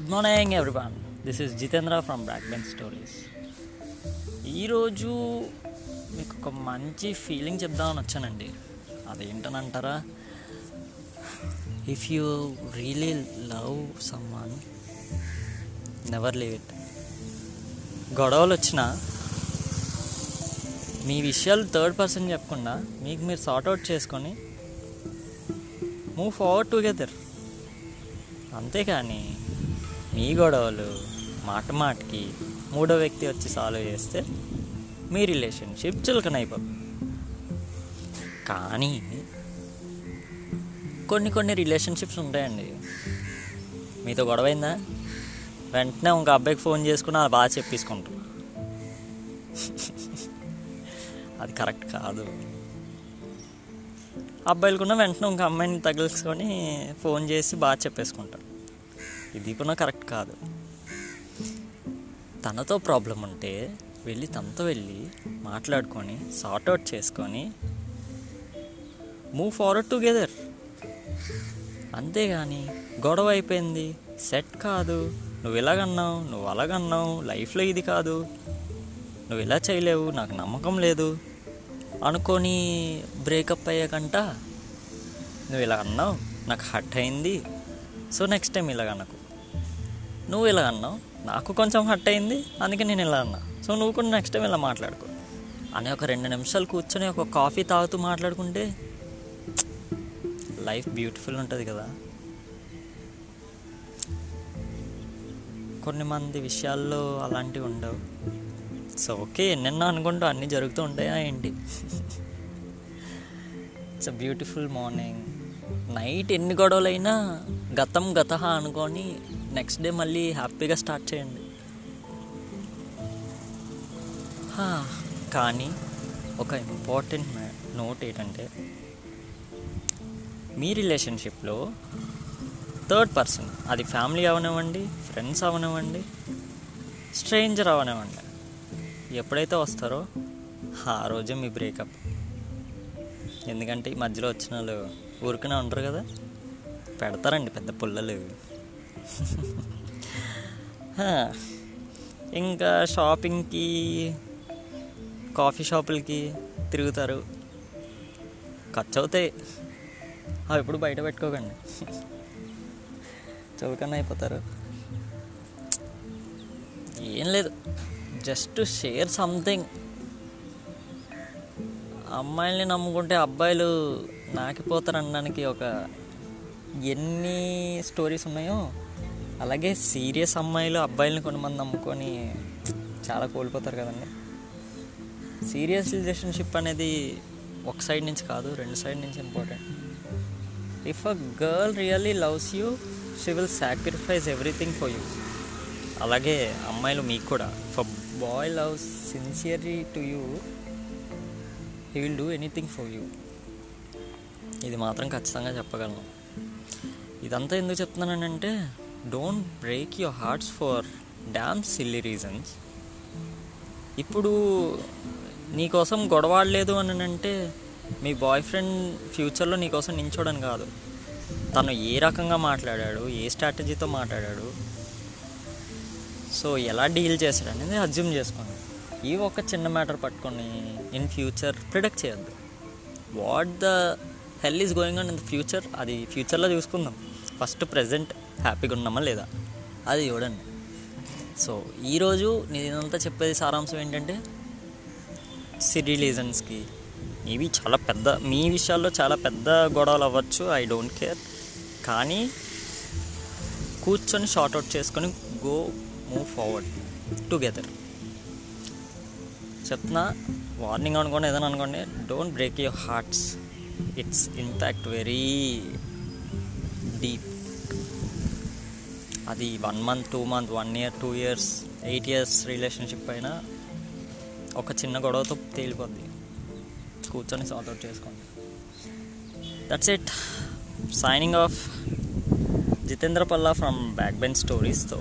Good morning everyone this is Jitendra from black ben stories ఈరోజు మీకు ఒక మంచి ఫీలింగ్ చెప్దామని వచ్చానండి. అదేంటని అంటారా if you really love someone never leave it గొడవలు వచ్చినా మీ విషయాలు థర్డ్ పర్సన్ చెప్పకుండా మీకు మీరు సార్ట్ అవుట్ చేసుకొని మూవ్ ఫార్వర్డ్ టుగెదర్ అంతేకాని మీ గొడవలు మాట మాటకి మూడో వ్యక్తి వచ్చి సాల్వ్ చేస్తే మీ రిలేషన్షిప్ చులకనైపోతుంది కానీ కొన్ని కొన్ని రిలేషన్షిప్స్ ఉంటాయండి. మీతో గొడవైందా? వెంటనే ఇంక అబ్బాయికి ఫోన్ చేసుకుని అది బాగా చెప్పేసుకుంటారు అది కరెక్ట్ కాదు. అబ్బాయిలకున్న వెంటనే ఇంక అమ్మాయిని తగిలించుకొని ఫోన్ చేసి బాగా చెప్పేసుకుంటారు ఇది కూడా కరెక్ట్ కాదు. తనతో ప్రాబ్లం ఉంటే వెళ్ళి తనతో వెళ్ళి మాట్లాడుకొని సార్ట్ అవుట్ చేసుకొని మూవ్ ఫార్వర్డ్ టుగెదర్. అంతేగాని గొడవ అయిపోయింది. సెట్ కాదు. నువ్వు ఇలాగన్నావు నువ్వు అలాగన్నావు లైఫ్లో ఇది కాదు. నువ్వు ఇలా చేయలేవు నాకు నమ్మకం లేదు అనుకొని బ్రేకప్ అయ్యాకంట. నువ్వు ఇలా అన్నావు నాకు హట్ అయింది. సో నెక్స్ట్ టైం ఇలాగ అనకు. నువ్వు ఇలా అన్నావు? నాకు కొంచెం హట్ అయింది అందుకే నేను ఇలా అన్నా. సో నువ్వు కూడా నెక్స్ట్ టైం ఇలా మాట్లాడుకో. అని ఒక రెండు నిమిషాలు కూర్చొని ఒక కాఫీ తాగుతూ మాట్లాడుకుంటే లైఫ్ బ్యూటిఫుల్ ఉంటుంది కదా. కొన్ని మంది విషయాల్లో అలాంటివి ఉండవు. సో ఓకే ఎన్నెన్నో అనుకుంటూ అన్నీ జరుగుతూ ఉంటాయా ఏంటి? It's a beautiful morning night ఎన్ని గొడవలైనా గతం గత అనుకొని నెక్స్ట్ డే మళ్ళీ హ్యాపీగా స్టార్ట్ చేయండి. కానీ ఒక ఇంపార్టెంట్ నోట్ ఏంటంటే మీ రిలేషన్షిప్లో థర్డ్ పర్సన్ అది ఫ్యామిలీ అవనివ్వండి ఫ్రెండ్స్ అవనివ్వండి స్ట్రేంజర్ అవనివ్వండి. ఎప్పుడైతే వస్తారో ఆ రోజే మీ బ్రేకప్. ఎందుకంటే ఈ మధ్యలో వచ్చిన వాళ్ళు ఊరికనే ఉంటారు కదా? పెడతారండి పెద్ద పుల్లలు. ఇంకా షాపింగ్కి కాఫీ షాపులకి తిరుగుతారు. ఖర్చు అవుతాయి అవి ఎప్పుడు బయట పెట్టుకోకండి. చౌకన్నా అయిపోతారు. ఏం లేదు. Just share something. అమ్మాయిల్ని నమ్ముకుంటే అబ్బాయిలు నాకిపోతారు అనడానికి ఒక ఎన్ని స్టోరీస్ ఉన్నాయో అలాగే సీరియస్ అమ్మాయిలు అబ్బాయిలను కొంతమంది నమ్ముకొని చాలా కోల్పోతారు కదండి. సీరియస్ రిలేషన్షిప్ అనేది ఒక సైడ్ నుంచి కాదు రెండు సైడ్ నుంచి important. If a girl really loves you she will sacrifice everything for you. అలాగే అమ్మాయిలు మీకు కూడా. For boy loves sincerely to you he will do anything for you ఇది మాత్రం ఖచ్చితంగా చెప్పగలను. ఇదంతా ఎందుకు చెప్తున్నానంటే don't break your hearts for damn silly reasons ఇప్పుడు నీకోసం గొడవాడలేదు అని అంటే మీ బాయ్ ఫ్రెండ్ ఫ్యూచర్లో నీకోసం నించోడని కాదు. తను ఏ రకంగా మాట్లాడాడు ఏ స్ట్రాటజీతో మాట్లాడాడు సో ఎలా డీల్ చేశాడు అనేది అజ్యూమ్ చేసుకోండి. ఈ ఒక చిన్న మ్యాటర్ పట్టుకొని ఇన్ ఫ్యూచర్ ప్రిడక్ట్ చేయొద్దు. What the hell is going on in the future అది ఫ్యూచర్లో చూసుకుందాం. ఫస్ట్ ప్రజెంట్ హ్యాపీగా ఉన్నామా లేదా? అది చూడండి. సో ఈరోజు నేనంతా చెప్పేది సారాంశం ఏంటంటే సిరీ రీజన్స్కి. ఇవి చాలా పెద్ద మీ విషయాల్లో చాలా పెద్ద గొడవలు అవ్వచ్చు ఐ డోంట్ కేర్. కానీ కూర్చొని షార్ట్ అవుట్ చేసుకొని గో మూవ్ ఫార్వర్డ్ టుగెదర్. చెప్తున్నా వార్నింగ్ అనుకోండి ఏదైనా అనుకోండి don't break your hearts. It's impact very deep. అది one month two month one year two years eight years relationship అయినా ఒక చిన్న గొడవతో తేలిపోద్ది. కూర్చొని సార్ట్ అవుట్ చేసుకోండి. That's it signing off Jitendra Palla from back ben స్టోరీస్తో